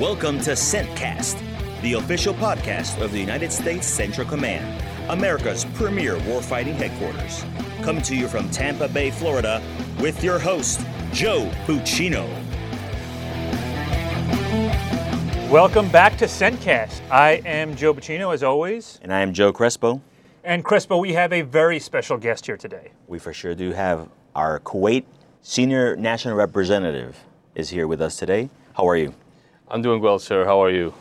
Welcome to CENTCAST, the official podcast of the United States Central Command, America's premier warfighting headquarters. Coming to you from Tampa Bay, Florida, with your host, Joe Buccino. Welcome back to CENTCAST. I am Joe Buccino, as always. And I am Joe Crespo. And Crespo, we have a very special guest here today. We for sure do have our Kuwait Senior National Representative is here with us today. How are you? I'm doing well, sir. How are you?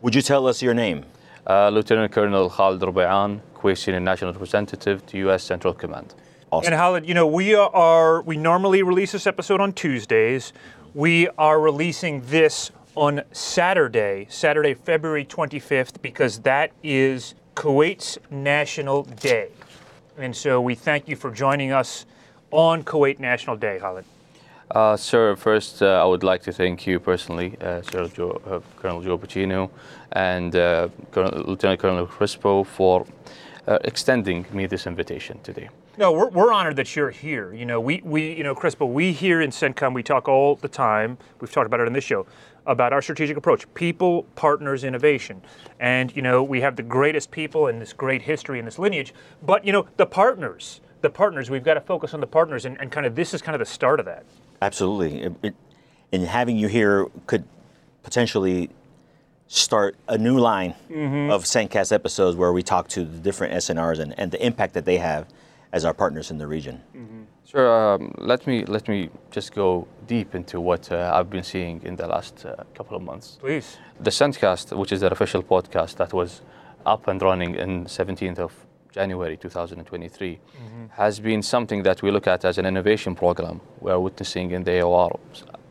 Would you tell us your name? Uh, Lieutenant Colonel Khaled Rubaian, Kuwait Senior National Representative to U.S. Central Command. Awesome. And Khaled, you know, we are we normally release this episode on Tuesdays. We are releasing this on Saturday, Saturday, February 25th, because that is Kuwait's National Day. And so we thank you for joining us on Kuwait National Day, Khalid. Uh, sir, first uh, I would like to thank you personally, uh, Sir Joe, uh, Colonel Joe Buccino and uh, Colonel, Lieutenant Colonel Crespo for uh, extending me this invitation today. No, we're, we're honored that you're here. You know, we, we you know, Crespo, we here in CENTCOM, we talk all the time. We've talked about it on this show about our strategic approach: people, partners, innovation. And you know, we have the greatest people and this great history and this lineage. But you know, the partners, the partners, we've got to focus on the partners, and, and kind of this is kind of the start of that. Absolutely. It, it, and having you here could potentially start a new line mm-hmm. of CENTCAST episodes where we talk to the different SNRs and, and the impact that they have as our partners in the region. Mm-hmm. Sure. Um, let me let me just go deep into what uh, I've been seeing in the last uh, couple of months. Please. The CENTCAST, which is the official podcast that was up and running in 17th of January 2023, mm-hmm. has been something that we look at as an innovation program we're witnessing in the AOR.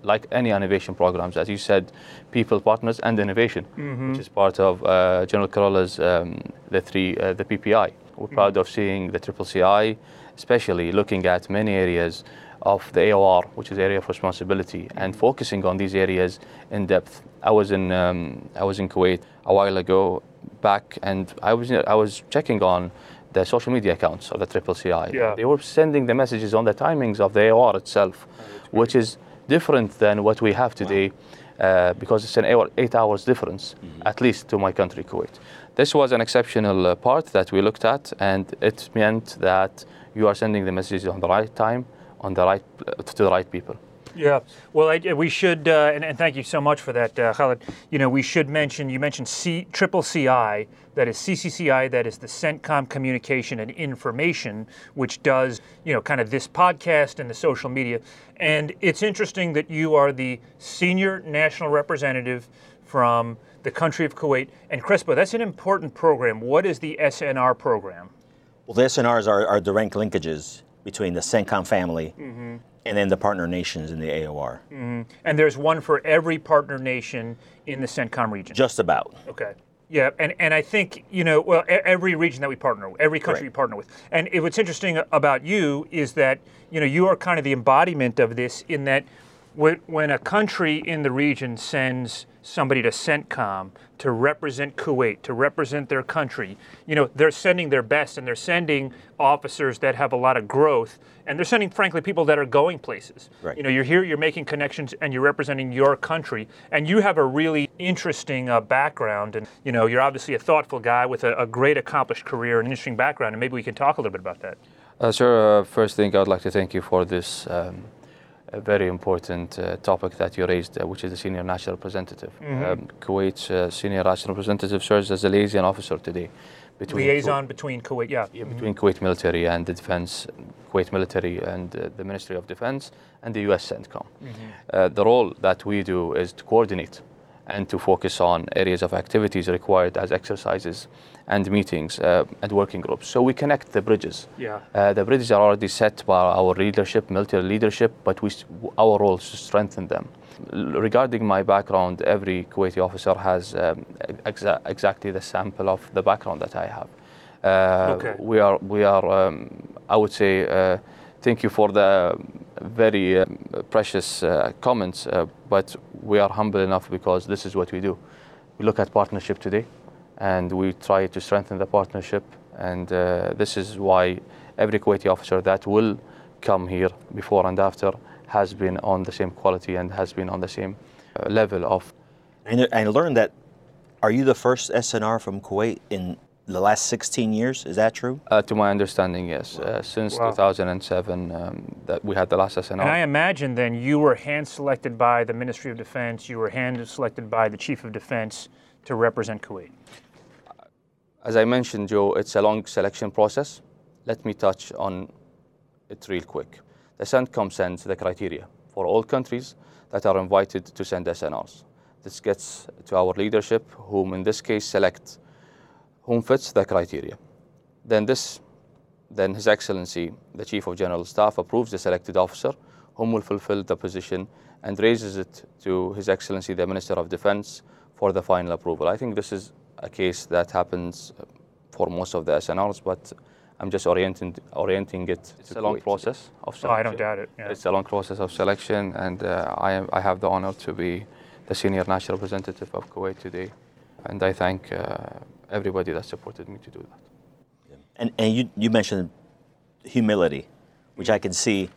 Like any innovation programs, as you said, people, partners, and innovation, mm-hmm. which is part of uh, General Kurilla's um, the three uh, the PPI. We're mm-hmm. proud of seeing the Triple CI, especially looking at many areas of the AOR, which is area of responsibility, and focusing on these areas in depth. I was in um, I was in Kuwait a while ago, back, and I was I was checking on the social media accounts of the Triple CI. Yeah. They were sending the messages on the timings of the AOR itself, which is different than what we have today wow. uh, because it's an eight hours difference, mm-hmm. at least to my country, Kuwait. This was an exceptional uh, part that we looked at, and it meant that you are sending the messages on the right time, on the right to the right people. Yeah, well, I, we should, uh, and, and, thank you so much for that, uh, Khaled. You know, we should mention, you mentioned C, Triple CI, that is CCCI, that is the CENTCOM Communication and Information, which does, you know, kind of this podcast and the social media. And it's interesting that you are the senior national representative from the country of Kuwait. And Crespo, that's an important program. What is the SNR program? Well, the SNRs are, are direct linkages between the CENTCOM family mm-hmm and then the partner nations in the AOR. Mm-hmm. And there's one for every partner nation in the CENTCOM region. Just about. Okay. Yeah, and, and I think, you know, well, every region that we partner with, every country Correct. we partner with. And it, what's interesting about you is that, you know, you are kind of the embodiment of this in that when, when a country in the region sends somebody to CENTCOM to represent Kuwait, to represent their country, you know, they're sending their best and they're sending officers that have a lot of growth and they're sending, frankly, people that are going places. Right. You know, you're here, you're making connections and you're representing your country and you have a really interesting uh, background and, you know, you're obviously a thoughtful guy with a, a, great accomplished career and interesting background and maybe we can talk a little bit about that. Uh, sir, uh, first thing I'd like to thank you for this um, a very important uh, topic that you raised, uh, which is the senior national representative. Mm-hmm. Um, Kuwait's uh, senior national representative serves as a liaison officer today. Between liaison between Kuwait, yeah. yeah mm-hmm. Between Kuwait military and the defense, Kuwait military and uh, the Ministry of Defense and the U.S. CENTCOM. Mm-hmm. Uh, the role that we do is to coordinate and to focus on areas of activities required as exercises and meetings uh, and working groups. So we connect the bridges. Yeah. Uh, the bridges are already set by our leadership, military leadership, but we, our role is to strengthen them. Regarding my background, every Kuwaiti officer has um, exa- exactly the sample of the background that I have. Uh, okay. We are, we are um, I would say, uh, thank you for the very uh, precious uh, comments, uh, but we are humble enough because this is what we do. We look at partnership today and we try to strengthen the partnership. And uh, this is why every Kuwaiti officer that will come here before and after has been on the same quality and has been on the same uh, level of And I learned that. Are you the first SNR from Kuwait in the last 16 years? Is that true? Uh, to my understanding, yes. Uh, since Wow. 2007, um, that we had the last SNR. And I imagine then you were hand selected by the Ministry of Defense, you were hand selected by the Chief of Defense to represent Kuwait. As I mentioned, Joe, it's a long selection process. Let me touch on it real quick. The CENTCOM sends the criteria for all countries that are invited to send SNRs. This gets to our leadership, whom in this case select whom fits the criteria. Then this, then His Excellency, the Chief of General Staff, approves the selected officer, whom will fulfill the position, and raises it to His Excellency, the Minister of Defense, for the final approval. I think this is a case that happens for most of the SNRs, but I'm just orienting, orienting it. It's a long Kuwait. process of Oh, selection. I don't doubt it. Yeah. It's a long process of selection, and uh, I, am, I have the honor to be the senior national representative of Kuwait today. And I thank uh, everybody that supported me to do that. And, and you, you mentioned humility, which I can see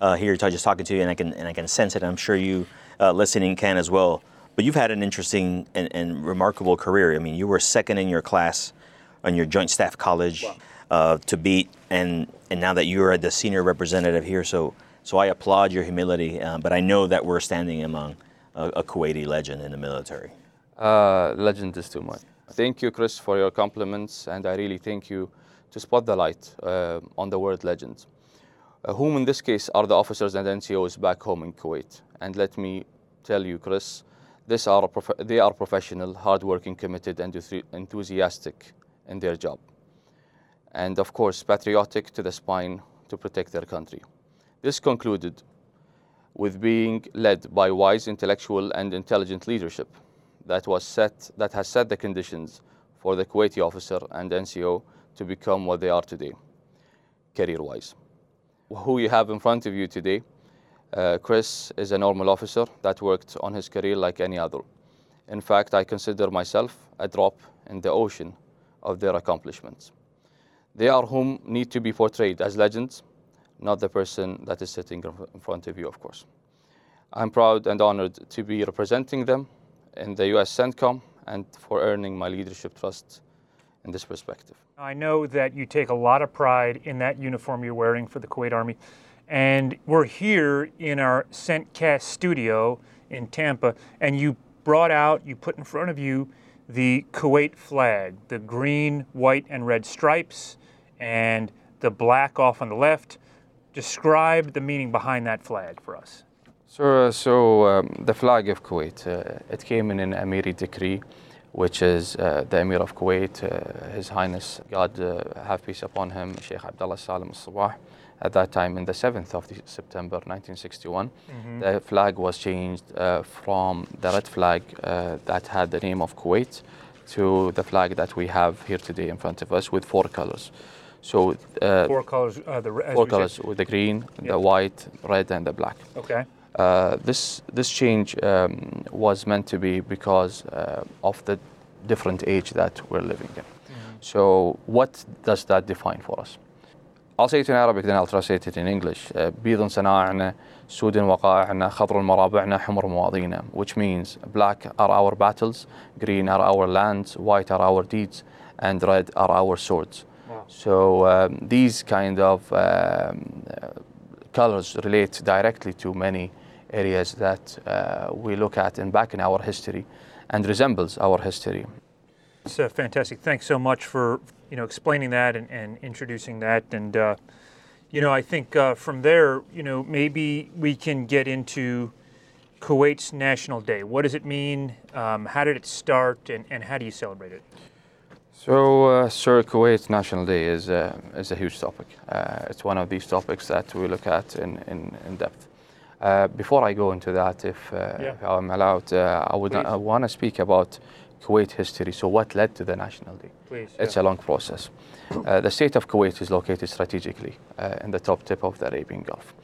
uh, here t- just talking to you, and I can and I can sense it. I'm sure you uh, listening can as well. But you've had an interesting and, and remarkable career. I mean, you were second in your class on your Joint Staff College uh, to beat, and and now that you're the senior representative here, so so I applaud your humility. Uh, but I know that we're standing among a, a Kuwaiti legend in the military. Uh, legend is too much. Thank you, Chris, for your compliments, and I really thank you to spot the light uh, on the word legend, uh, whom in this case are the officers and NCOs back home in Kuwait. And let me tell you, Chris, are they are professional, hardworking, committed, and enthu- enthusiastic in their job. And of course, patriotic to the spine to protect their country. This concluded with being led by wise, intellectual, and intelligent leadership that was set that has set the conditions for the Kuwaiti officer and NCO to become what they are today, career-wise. Who you have in front of you today, uh, Chris is a normal officer that worked on his career like any other. In fact, I consider myself a drop in the ocean of their accomplishments. They are whom need to be portrayed as legends, not the person that is sitting in front of you, of course. I'm proud and honored to be representing them in the US CENTCOM and for earning my leadership trust in this perspective. I know that you take a lot of pride in that uniform you're wearing for the Kuwait Army. And we're here in our CentCast studio in Tampa, and you brought out, you put in front of you the Kuwait flag, the green, white, and red stripes, and the black off on the left. Describe the meaning behind that flag for us. So, so um, the flag of Kuwait, uh, it came in an Emiri decree, which is uh, the Emir of Kuwait, uh, His Highness, God uh, have peace upon him, Sheikh Abdullah Salim al-Sabah, at that time in the 7th of the September 1961. The flag was changed uh, from the red flag uh, that had the name of Kuwait to the flag that we have here today in front of us with four colors. So uh, Four colors, uh, the, four said. colors with the green, Yep. the white, red, and the black. Okay. Uh, this this change um, was meant to be because uh, of the different age that we're living in. So what does that define for us? I'll say it in Arabic, then I'll translate it in English. Uh, بيض صناعنا سود وقائعنا خضر مرابعنا حمر مواضينا which means black are our battles, green are our lands, white are our deeds, and red are our swords. So um, these kind of um, uh, colors relate directly to many areas that uh, we look at and back in our history and resembles our history. It's uh, fantastic. Thanks so much for you know explaining that and, and introducing that. And uh, you know, I think uh, from there, you know, maybe we can get into Kuwait's National Day. What does it mean? Um, how did it start? And, and how do you celebrate it? So, uh, Sir Kuwait's National Day is, uh, is a huge topic. Uh, it's one of these topics that we look at in, in, in depth. Uh, before I go into that, if, uh, Yeah. if I'm allowed, uh, I would. I want to speak about Kuwait history. So, what led to the National Day? Please. It's a long process. Uh, the state of Kuwait is located strategically uh, in the top tip of the Arabian Gulf,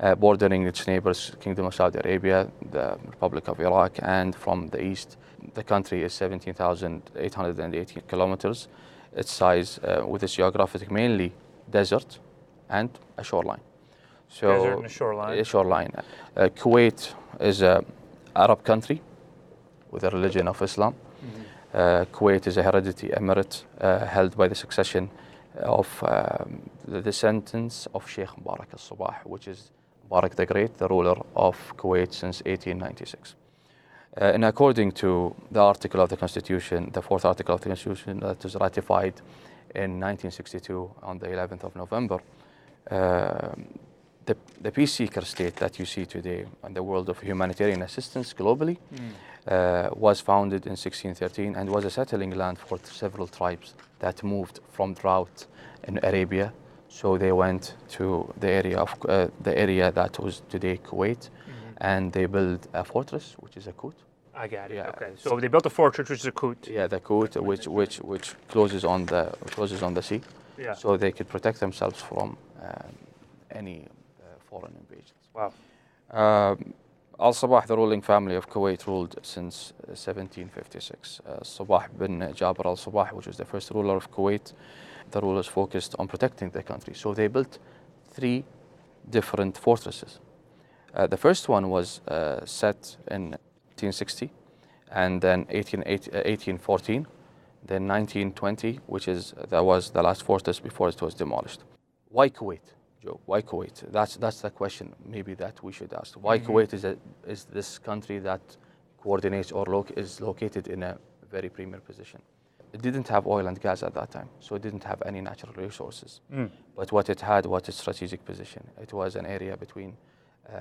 uh, bordering its neighbors, Kingdom of Saudi Arabia, the Republic of Iraq, and from the east, the country is 17,880 kilometers. Its size, uh, with its geographic mainly desert and a shoreline. So Desert and a shoreline. a shoreline. Uh, Kuwait is a Arab country with the religion of Islam. Uh, Kuwait is a hereditary emirate uh, held by the succession of um, the descendants of Sheikh Mubarak al-Sabah, which is Mubarak the Great, the ruler of Kuwait since 1896. Uh, and according to the article of the Constitution, the fourth article of the Constitution that was ratified in 1962 on the 11th of November, uh, the, the peace seeker state that you see today in the world of humanitarian assistance globally uh, was founded in 1613 and was a settling land for several tribes that moved from drought in Arabia. So they went to the area of uh, the area that was today Kuwait, and they built a fortress, which is a kut. I got it. Yeah. Okay. So they built a fortress, which is a kut. Yeah, the kut, which which which closes on the closes on the sea, Yeah. so they could protect themselves from um, any foreign invasions. Wow. Um, Al Sabah, the ruling family of Kuwait, ruled since uh, 1756. Uh, Sabah bin Jabir al Sabah, which was the first ruler of Kuwait, the rulers focused on protecting the country. So they built three different fortresses. Uh, the first one was uh, set in 1860, and then 18, eight- uh, 1814, then 1920, which is that was the last fortress before it was demolished. Why Kuwait, Joe? Why Kuwait? That's that's the question maybe that we should ask. Why Kuwait is a, is this country that coordinates or loc- is located in a very premier position? It didn't have oil and gas at that time, so it didn't have any natural resources. But what it had was its strategic position. It was an area between uh,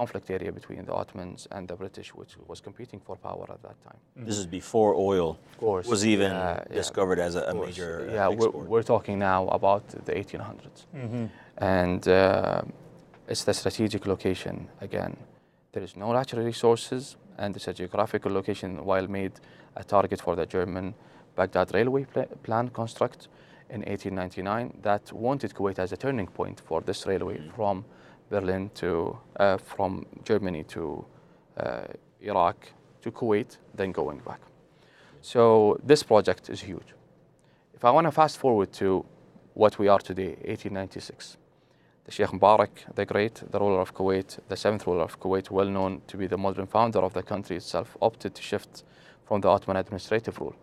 conflict area between the Ottomans and the British, which was competing for power at that time. This is before oil course, was even yeah, yeah, discovered as a, a major uh, yeah, we're, we're talking now about the 1800s. And uh, it's the strategic location again. There is no natural resources, and it's a geographical location while made a target for the German Baghdad railway pla- plan construct in 1899 that wanted Kuwait as a turning point for this railway from Berlin to, uh, from Germany to uh, Iraq to Kuwait, then going back. So this project is huge. If I want to fast forward to what we are today, 1896, the Sheikh Mubarak the Great, the ruler of Kuwait, the seventh ruler of Kuwait, well known to be the modern founder of the country itself, opted to shift from the Ottoman administrative rule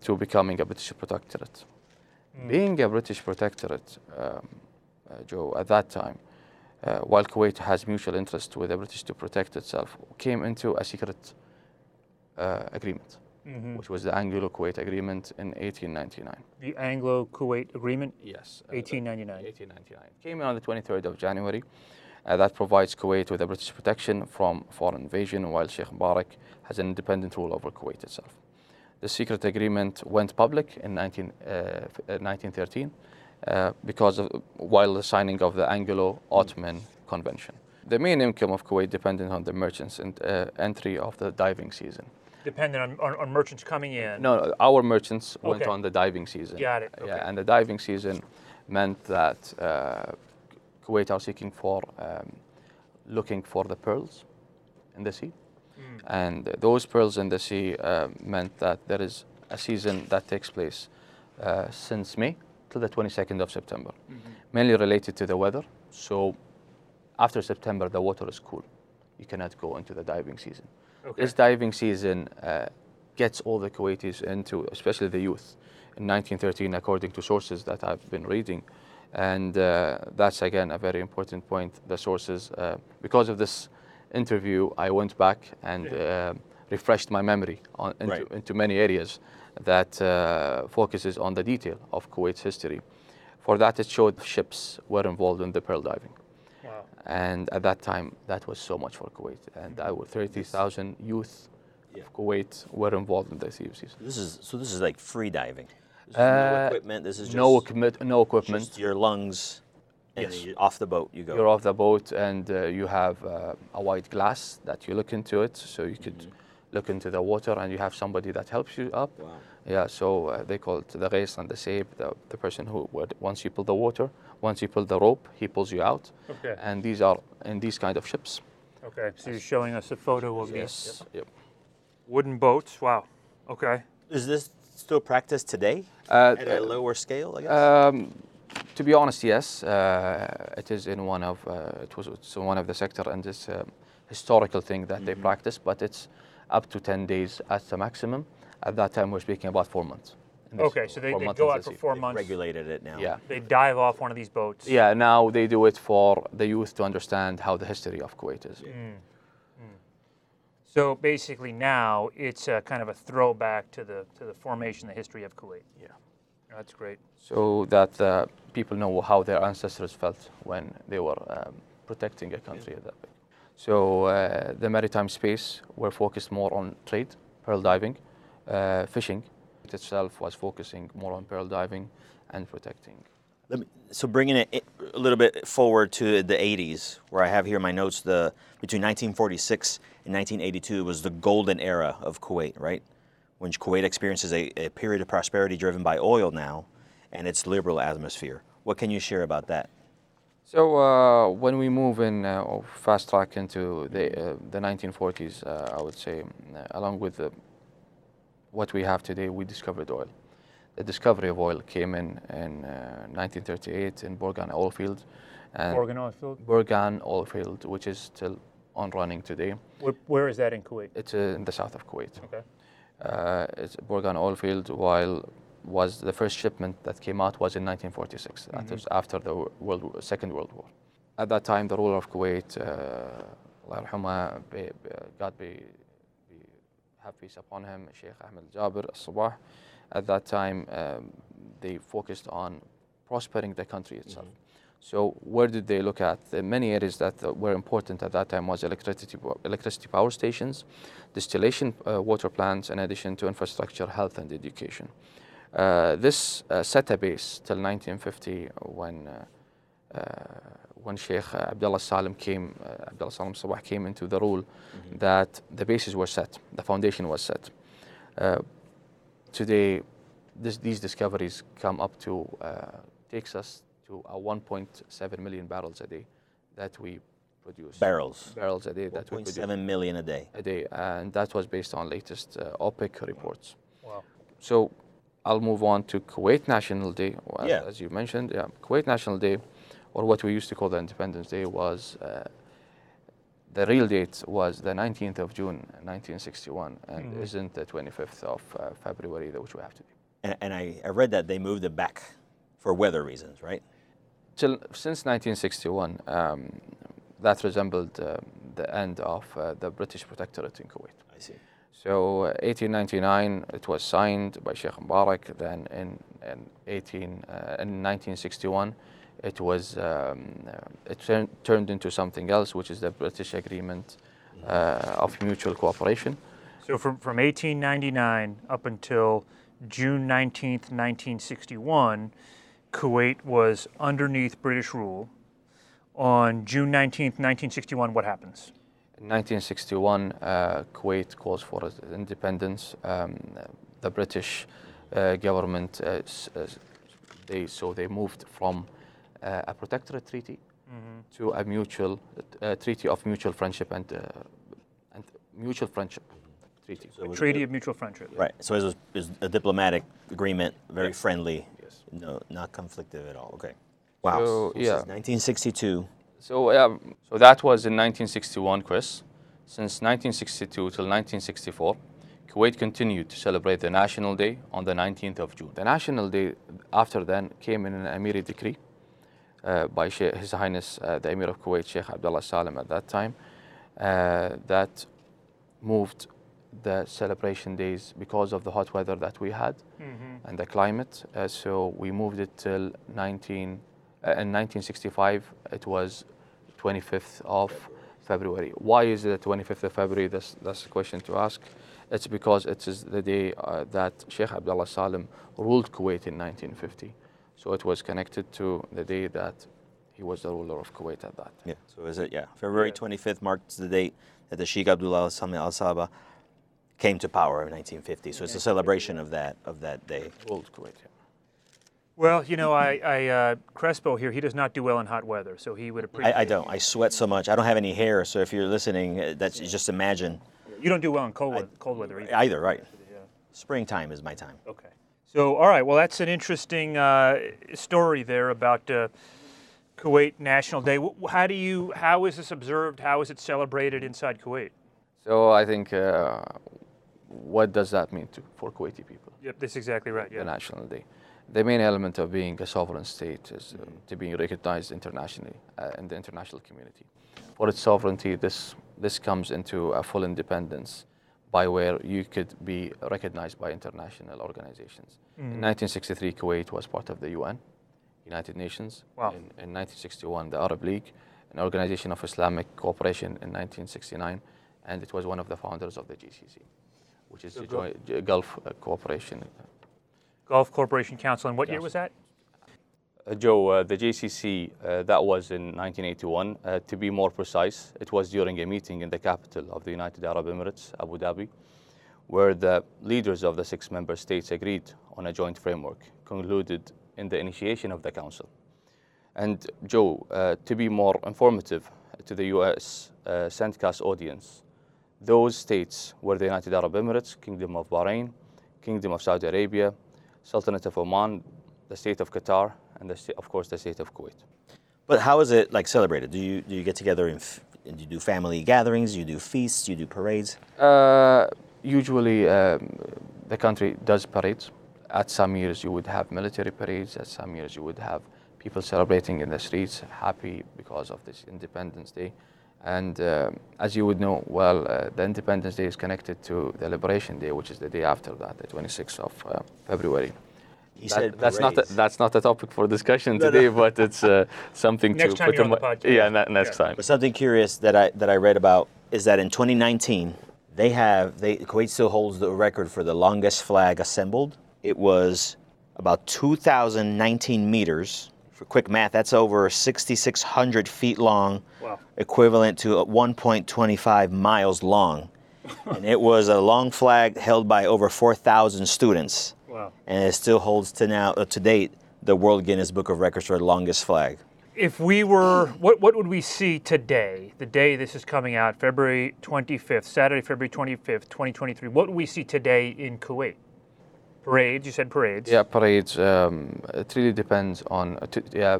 to becoming a British protectorate. Being a British protectorate, um, uh, Joe, at that time, uh, while Kuwait has mutual interest with the British to protect itself, came into a secret uh, agreement, which was the Anglo-Kuwait Agreement in 1899. The Anglo-Kuwait Agreement, Yes. 1899. 1899. Came in on the 23rd of January. Uh, that provides Kuwait with a British protection from foreign invasion, while Sheikh Mubarak has an independent rule over Kuwait itself. The secret agreement went public in 19, uh, uh, 1913 uh, because of, while the signing of the Anglo-Ottoman Convention. The main income of Kuwait depended on the merchants and uh, entry of the diving season. Dependent on, on, on merchants coming in. No, our merchants went on the diving season. Got it, okay. Yeah, and the diving season meant that uh, Kuwait are seeking for, um, looking for the pearls in the sea. Hmm. And those pearls in the sea uh, meant that there is a season that takes place uh, since May till the 22nd of September, Mm-hmm. mainly related to the weather. So after September, the water is cool. You cannot go into the diving season. Okay. This diving season uh, gets all the Kuwaitis into, especially the youth, in 1913, according to sources that I've been reading. And uh, that's again a very important point. The sources, uh, because of this interview, I went back and uh, refreshed my memory on, into, Right. into many areas that uh, focuses on the detail of Kuwait's history. For that, it showed ships were involved in the pearl diving. Wow. And at that time, that was so much for Kuwait. And I would 30,000 youth Yeah. of Kuwait were involved in the season. This is so. This is like free diving. This is Uh, no equipment. This is just, No, equipment, no equipment. just your lungs. And Yes. off the boat you go. You're off the boat and uh, you have uh, a white glass that you look into it. So you could Mm-hmm. Look into the water and you have somebody that helps you up. Wow. Yeah, so uh, they call it the race and the save, the, the person who, would, once you pull the water, once you pull the rope, he pulls you out. Okay. And these are in these kind of ships. Okay. So you're showing us a photo of these Yes. Yep. wooden boats. Wow. Okay. Is this still practiced today Uh, at a lower scale? I guess. Um, to be honest, yes, uh, it is in one of uh, it was it's in one of the sector and this um, historical thing that they practice, but it's up to 10 days at the maximum. At that time, we're speaking about four months. Okay, so they, they go out for sea. four months. Regulated it now. Yeah. They dive off one of these boats. Yeah, now they do it for the youth to understand how the history of Kuwait is. So basically now it's a kind of a throwback to the to the formation, the history of Kuwait. Yeah. That's great. So that uh, people know how their ancestors felt when they were um, protecting a country at that point. So uh, the maritime space were focused more on trade, pearl diving, uh, fishing. It itself was focusing more on pearl diving and protecting. Me, so bringing it a little bit forward to the 80s, where I have here my notes, the between 1946 and 1982 was the golden era of Kuwait, right? When Kuwait experiences a, a period of prosperity driven by oil now, and its liberal atmosphere. What can you share about that? So uh, when we move in uh, or fast track into the uh, the 1940s, uh, I would say, uh, along with the, what we have today, we discovered oil. The discovery of oil came in in uh, 1938 in Burgan oil field, and Burgan oil field. Burgan oil field, which is still on running today. Where, where is that in Kuwait? It's uh, in the south of Kuwait. Okay. Uh, it's Burgan oil field. While was the first shipment that came out was in 1946. That was after the World War, Second World War. At that time, the ruler of Kuwait, uh, Allah yarhamah, be- be- God be, be have peace upon him, Sheikh Ahmed Jabir al-Sabah. At that time, um, they focused on prospering the country itself. So where did they look at? The many areas that uh, were important at that time was electricity, electricity power stations, distillation uh, water plants, in addition to infrastructure, health, and education. Uh, this uh, set a base till 1950 when uh, uh, when Sheikh Abdullah Salim came, uh, Abdullah Salim Sabah came into the rule, that the bases were set, the foundation was set. Uh, today, this, these discoveries come up to uh, takes us to a 1.7 million barrels a day that we produce. Barrels. Barrels a day that we produce 0.7 million a day. a day, and that was based on latest uh, OPEC reports. Wow. So I'll move on to Kuwait National Day. Well, Yeah. As you mentioned, yeah, Kuwait National Day, or what we used to call the Independence Day, was uh, the real date was the 19th of June, 1961, and isn't the 25th of uh, February, that which we have to be. And, and I, I read that they moved it back for weather reasons, right? Till, since 1961, um, that resembled um the end of uh, the British protectorate in Kuwait. I see. So, uh, 1899, it was signed by Sheikh Mubarak. Then, in, in 18, uh, in 1961, it was um, uh, it turn, turned into something else, which is the British Agreement uh, of Mutual Cooperation. So from, from 1899 up until June 19th, 1961, Kuwait was underneath British rule. On June 19th, 1961, what happens? In 1961, uh, Kuwait calls for its independence. Um, the British uh, government, uh, s- uh, they so they moved from uh, a protectorate treaty to a mutual uh, treaty of mutual friendship and uh, and mutual friendship treaty. So it was- Treaty of Mutual Friendship. Right. So it was, it was a diplomatic agreement, very Yes. friendly. Yes. No, not conflictive at all. Okay. Wow. So, this is yeah. 1962. So yeah, so that was in 1961, Chris. Since 1962 till 1964, Kuwait continued to celebrate the National Day on the 19th of June. The National Day after then came in an Emiri decree uh, by Sheikh, His Highness uh, the Emir of Kuwait, Sheikh Abdullah Salim at that time, uh, that moved the celebration days because of the hot weather that we had and the climate. Uh, so we moved it till 19, uh, in 1965. It was 25th of February. Why is it the 25th of February? That's, that's the question to ask. It's because it is the day uh, that Sheikh Abdullah Salim ruled Kuwait in 1950. So it was connected to the day that he was the ruler of Kuwait at that. Yeah. So is it? Yeah. February 25th marks the date that the Sheikh Abdullah Salim Al Sabah came to power in 1950. So it's a celebration of that of that day. Ruled Kuwait. Yeah. Well, you know, I, I uh, Crespo here, he does not do well in hot weather, so he would appreciate I, I don't. I sweat so much. I don't have any hair. So if you're listening, uh, that's just imagine. You don't do well in cold, weather, cold weather either. Either right. Springtime is my time. Okay. So, all right. Well, that's an interesting uh, story there about uh, Kuwait National Day. How do you? How is this observed? How is it celebrated inside Kuwait? So I think, uh, what does that mean to, for Kuwaiti people? Yep, that's exactly right. Yeah. the National Day. The main element of being a sovereign state is uh, to be recognized internationally uh, in the international community. For its sovereignty, this this comes into a full independence by where you could be recognized by international organizations. In 1963, Kuwait was part of the UN, United Nations. Wow. In, in 1961, the Arab League, an organization of Islamic cooperation in 1969, and it was one of the founders of the GCC, which is the Gulf- Gulf uh, Cooperation Gulf Corporation Council. And what year was that? Uh, Joe, uh, the JCC, uh, that was in 1981. Uh, to be more precise, it was during a meeting in the capital of the United Arab Emirates, Abu Dhabi, where the leaders of the six member states agreed on a joint framework concluded in the initiation of the council. And Joe, uh, to be more informative to the US uh, audience, those states were the United Arab Emirates, Kingdom of Bahrain, Kingdom of Saudi Arabia, Sultanate of Oman, the state of Qatar, and the of course the state of Kuwait. But how is it like celebrated? Do you do you get together and f- and you do family gatherings? You do feasts? You do parades? Uh, usually, um, the country does parades. At some years, you would have military parades. At some years, you would have people celebrating in the streets, happy because of this Independence Day. And um as you would know, well, uh, the Independence Day is connected to the Liberation Day, which is the day after that, the 26th of uh, February. He That- said that's not a, that's not a topic for discussion No, no. today, but it's uh, something Next to time put you're on the mi- podcast. Yeah, ne- next Yeah. time. But something curious that I that I read about is that in 2019 they have they Kuwait still holds the record for the longest flag assembled. It was about 2,019 meters. For quick math, that's over 6,600 feet long, Wow. equivalent to 1.25 miles long. and it was a long flag held by over 4,000 students, Wow. and it still holds to now uh, to date the World Guinness Book of Records for the longest flag. If we were, what, what would we see today, the day this is coming out, February 25th, Saturday, February 25th, 2023? What would we see today in Kuwait? Parades, you said parades. Yeah, parades. Um, it really depends on. Uh, two, yeah,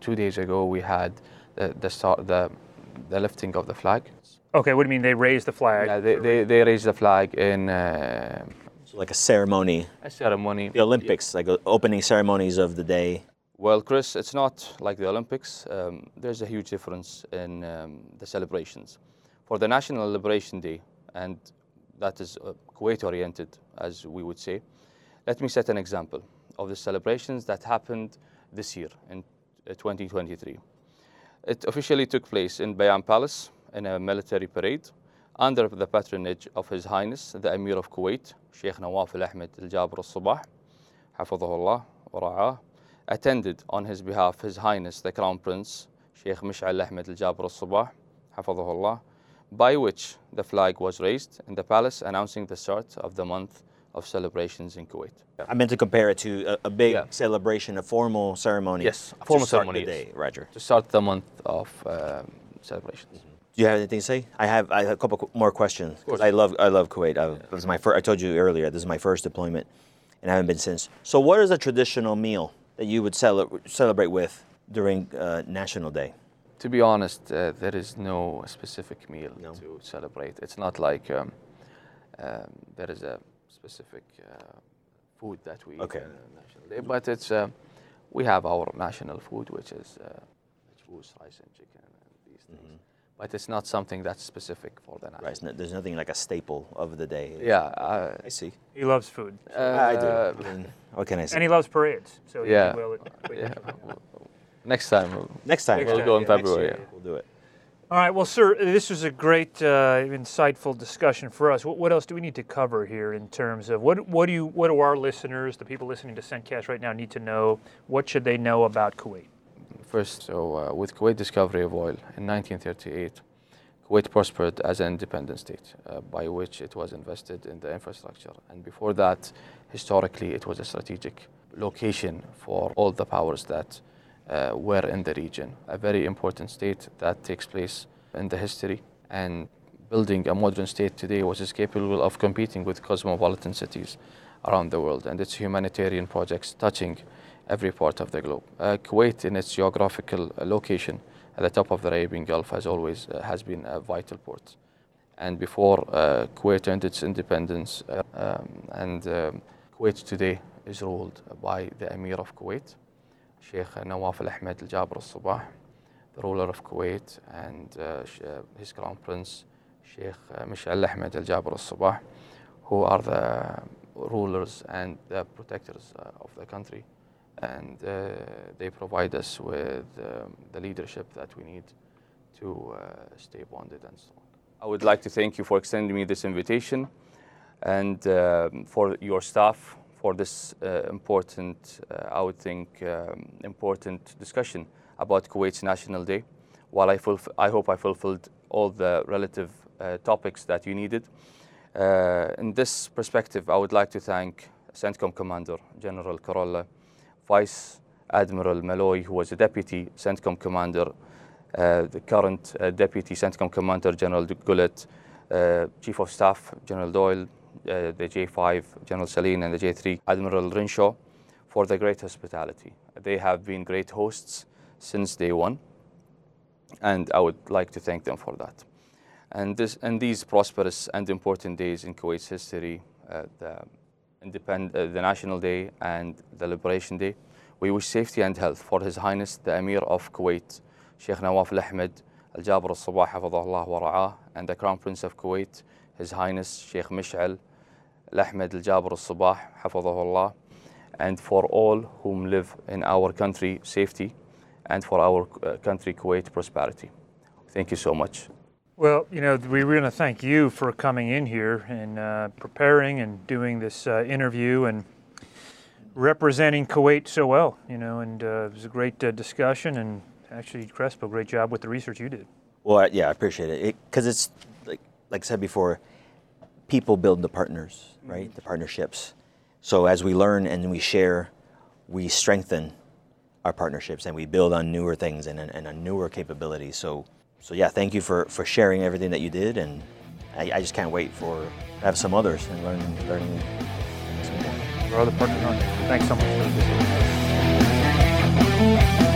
two days ago we had the the start the the lifting of the flag. Okay, what do you mean they raised the flag? Yeah, they, they, they raised the flag in uh, So like a ceremony, a ceremony. the Olympics, like uh, opening ceremonies of the day. Well, Chris, it's not like the Olympics. Um, there's a huge difference in um, the celebrations. For the National Liberation Day, and that is uh, Kuwait oriented, as we would say, let me set an example of the celebrations that happened this year in uh, 2023. It officially took place in Bayan Palace in a military parade under the patronage of His Highness the Emir of Kuwait, Sheikh Nawaf Al Ahmed Al Jabr Al Sabah, Hafidhahullah wa attended on his behalf His Highness the Crown Prince, Sheikh Mish'al Ahmed Al Jabr Al Sabah, Hafidhahullah, by which the flag was raised in the palace announcing the start of the month of celebrations in Kuwait. I meant to compare it to a, a big Yeah. celebration, a formal ceremony. Yes, a formal ceremony, The yes. day, Roger. to start the month of um, celebrations. Do you have anything to say? I have. I have a couple more questions. I love. I love Kuwait. I, This is my first. I told you earlier. This is my first deployment, and I haven't been since. So, what is a traditional meal that you would cele- celebrate with during uh, National Day? To be honest, uh, there is no specific meal No. to celebrate. It's not like um, um, there is a specific uh, food that we Okay. eat on National Day, but it's uh, we have our national food, which is uh, which rice and chicken and these things. But it's not something that's specific for the national. Mm-hmm. Right. There's nothing like a staple of the day. Yeah. Uh, I see. He loves food. I do. uh, I mean, what can I say? And he loves parades. So he Yeah. will. yeah. Next time we'll, next time. Next we'll time, go in yeah, next February. year. yeah. We'll do it. All right, well, sir, this was a great, uh, insightful discussion for us. What, what else do we need to cover here in terms of what, what do you, what do our listeners, the people listening to CENTCAST right now, need to know? What should they know about Kuwait? First, so uh, with Kuwait discovery of oil in 1938, Kuwait prospered as an independent state, uh, by which it was invested in the infrastructure. And before that, historically, it was a strategic location for all the powers that uh, were in the region. A very important state that takes place in the history. And building a modern state today was is capable of competing with cosmopolitan cities around the world. And its humanitarian projects touching every part of the globe. Uh, Kuwait, in its geographical uh, location at the top of the Arabian Gulf, has always uh, has been a vital port, And before uh, Kuwait earned its independence, uh, um, and um, Kuwait today is ruled by the Emir of Kuwait, Sheikh Nawaf Ahmed Al Jabr Al Sabah, the ruler of Kuwait, and uh, his crown prince, Sheikh Mishal Ahmed Al Jabr Al Sabah, who are the rulers and the protectors of the country and uh, they provide us with um, the leadership that we need to uh, stay bonded and strong. I would like to thank you for extending me this invitation and uh, for your staff for this uh, important, uh, I would think, um, important discussion about Kuwait's National Day. While I, I hope I fulfilled all the relative uh, topics that you needed. in this perspective, I would like to thank CENTCOM Commander General Kurilla Vice Admiral Malloy, who was a deputy CENTCOM commander, uh, the current uh, deputy CENTCOM commander, General Guillot, uh, Chief of Staff, General Doyle, uh, the J5, General Saleen, and the J3, Admiral Renshaw, for their great hospitality. They have been great hosts since day one, and I would like to thank them for that. And, this, and these prosperous and important days in Kuwait's history, uh, the Independ- uh, the National Day and the Liberation Day. We wish safety and health for His Highness the Emir of Kuwait, Sheikh Nawaf Al Ahmed Al Jabr Al Sabah, and the Crown Prince of Kuwait, His Highness Sheikh Mish'al Al Ahmed Al Jabr Al Sabah, Hafidahullah, and for all whom live in our country safety and for our uh, country Kuwait prosperity. Thank you so much. Well, you know, we want to thank you for coming in here and uh, preparing and doing this uh, interview and representing Kuwait so well. You know, and uh, it was a great uh, discussion. And actually, Crespo, great job with the research you did. Well, yeah, I appreciate it because it, it's like like I said before, people build the partners, right? Mm-hmm. The partnerships. So as we learn and we share, we strengthen our partnerships and we build on newer things and, and on newer capabilities. So so yeah, thank you for, for sharing everything that you did, and I, I just can't wait for have some others and learn learning some more. For other partners, thanks so much.